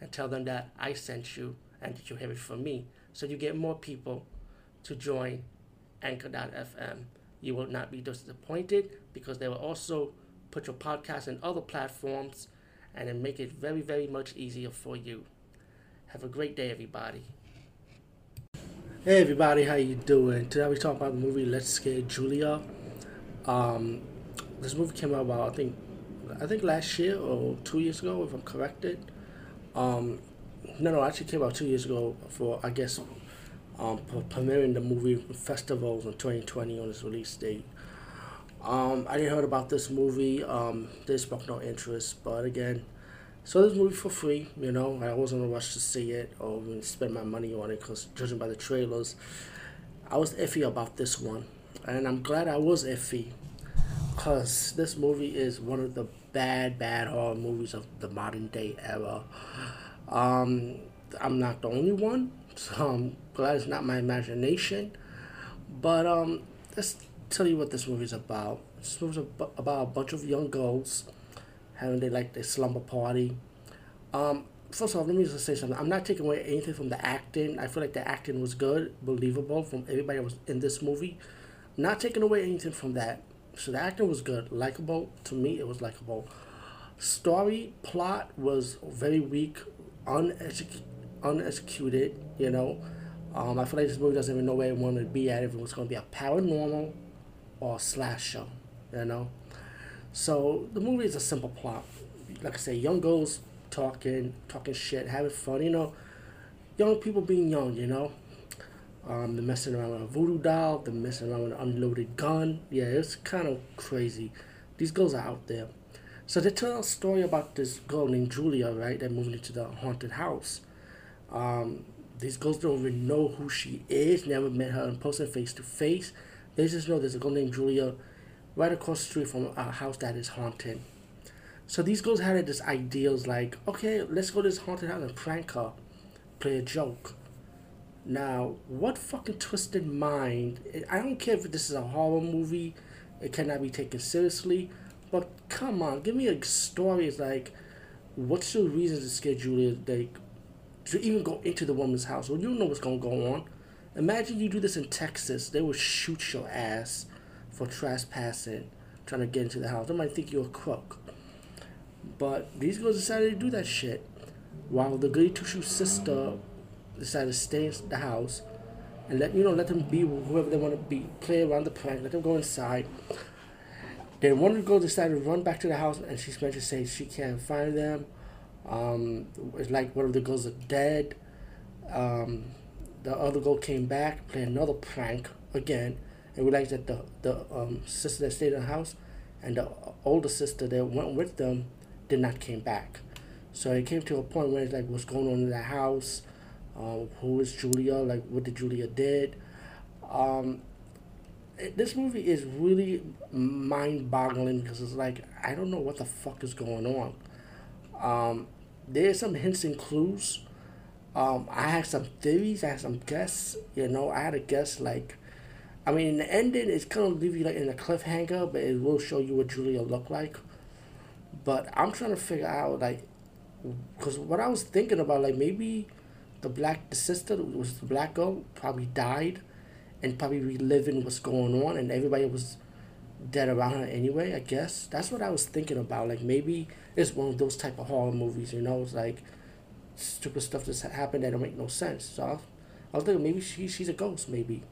and tell them that I sent you and that you have it from me. So you get more people to join Anchor.fm. You will not be disappointed because they will also put your podcast in other platforms and then make it very, very much easier for you. Have a great day, everybody. Hey everybody, how you doing? Today we talk about the movie Let's Scare Julia. Um, this movie came out about I think I think last year or two years ago, if I'm corrected. Um, no, no, actually came out two years ago for I guess um, premiering the movie festivals in 2020 on its release date. Um, I didn't heard about this movie. Um, they no interest, but again, saw this movie for free. You know, I wasn't in a rush to see it or even spend my money on it because judging by the trailers, I was iffy about this one, and I'm glad I was iffy because this movie is one of the bad, bad horror movies of the modern day era. Um, I'm not the only one, so I'm glad it's not my imagination. But um, let's tell you what this movie is about. This movie's about a bunch of young girls having they like their slumber party. Um, first of all, let me just say something. I'm not taking away anything from the acting. I feel like the acting was good, believable from everybody that was in this movie. Not taking away anything from that. So the acting was good, likable. To me, it was likable. Story plot was very weak, unexecuted. unexecuted you know, um, I feel like this movie doesn't even know where it wanted to be at. If it was going to be a paranormal or a slasher, you know. So the movie is a simple plot. Like I say, young girls talking, talking shit, having fun. You know, young people being young. You know, um, they're messing around with a voodoo doll. They're messing around with an unloaded gun. Yeah, it's kind of crazy. These girls are out there. So they tell a story about this girl named Julia, right? That moved into the haunted house. Um, these girls don't even know who she is. Never met her in person, face to face. They just know there's a girl named Julia right across the street from a house that is haunted. So these girls had this ideals like, okay, let's go to this haunted house and prank her, play a joke. Now, what fucking twisted mind? I don't care if this is a horror movie, it cannot be taken seriously, but come on, give me a story. It's like, what's your reason to scare Julia like, to even go into the woman's house? Well, you know what's gonna go on. Imagine you do this in Texas, they will shoot your ass for trespassing, trying to get into the house. They might think you're a crook. But these girls decided to do that shit. While the goody two shoes sister decided to stay in the house and let you know let them be whoever they want to be, play around the prank, let them go inside. Then one the decided to run back to the house and she's meant to say she can't find them. Um, it's like one of the girls are dead. Um, the other girl came back, played another prank again, and realized that the the um, sister that stayed in the house and the older sister that went with them did not came back. So it came to a point where it's like, what's going on in the house? Um, who is Julia? Like, what did Julia did? Um, it, this movie is really mind-boggling because it's like I don't know what the fuck is going on. Um, there's some hints and clues. Um, I had some theories. I had some guess. You know, I had a guess like, I mean, the ending is kind of leave you like in a cliffhanger, but it will show you what Julia looked like. But I'm trying to figure out like, because what I was thinking about like maybe the black the sister was the black girl probably died, and probably reliving what's going on, and everybody was dead around her anyway. I guess that's what I was thinking about. Like maybe it's one of those type of horror movies. You know, it's like stupid stuff just happened that don't make no sense. So I was, thinking maybe she she's a ghost, maybe,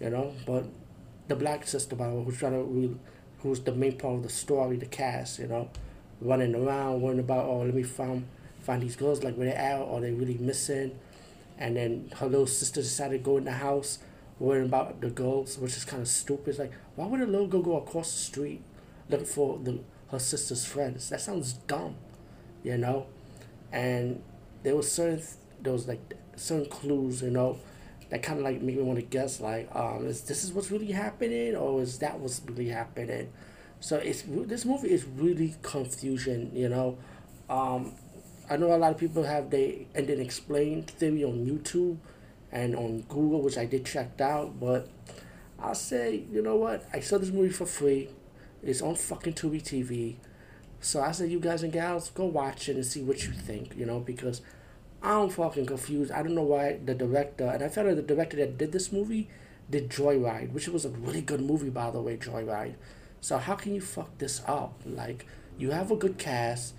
you know. But the black sister, by who's trying to re, who's the main part of the story, the cast, you know, running around worrying about oh let me find find these girls like where they at or they really missing, and then her little sister decided to go in the house worrying about the girls, which is kind of stupid. It's like why would a little girl go across the street looking for the her sister's friends? That sounds dumb, you know, and there was certain there was like certain clues, you know, that kind of like made me want to guess like, um, is this is what's really happening or is that what's really happening? So it's this movie is really confusion, you know. Um, I know a lot of people have they and then explained theory on YouTube and on Google, which I did check out, but I'll say, you know what? I saw this movie for free. It's on fucking Tubi TV. So I said, you guys and gals, go watch it and see what you think, you know, because I'm fucking confused. I don't know why the director, and I found out the director that did this movie did Joyride, which was a really good movie, by the way, Joyride. So how can you fuck this up? Like, you have a good cast.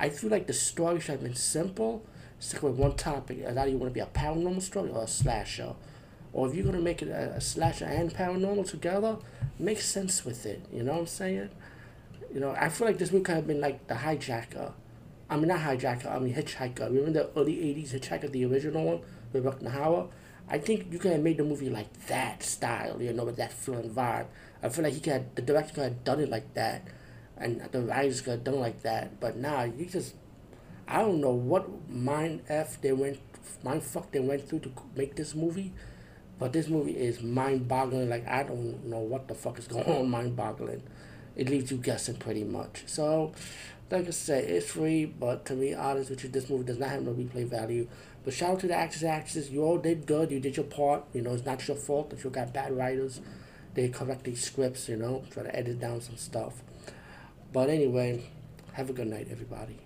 I feel like the story should have been simple, stick with one topic. Either you want to be a paranormal story or a slasher. Or if you're going to make it a, a slasher and paranormal together, make sense with it. You know what I'm saying? You know, I feel like this movie could have been like The Hijacker. I mean, not Hijacker, I mean Hitchhiker. Remember the early 80s Hitchhiker, the original one with Rutger Hauer? I think you could have made the movie like that style, you know, with that feel and vibe. I feel like he could have, the director could have done it like that, and the writers have done like that. But now you just, I don't know what mind f they went, mind fuck they went through to make this movie, but this movie is mind boggling. Like I don't know what the fuck is going on, mind boggling. It leaves you guessing pretty much. So, like I said, it's free, but to be honest with you, this movie does not have no replay value. But shout out to the actors and actresses. You all did good. You did your part. You know, it's not your fault that you got bad writers. They correct these scripts, you know, try to edit down some stuff. But anyway, have a good night, everybody.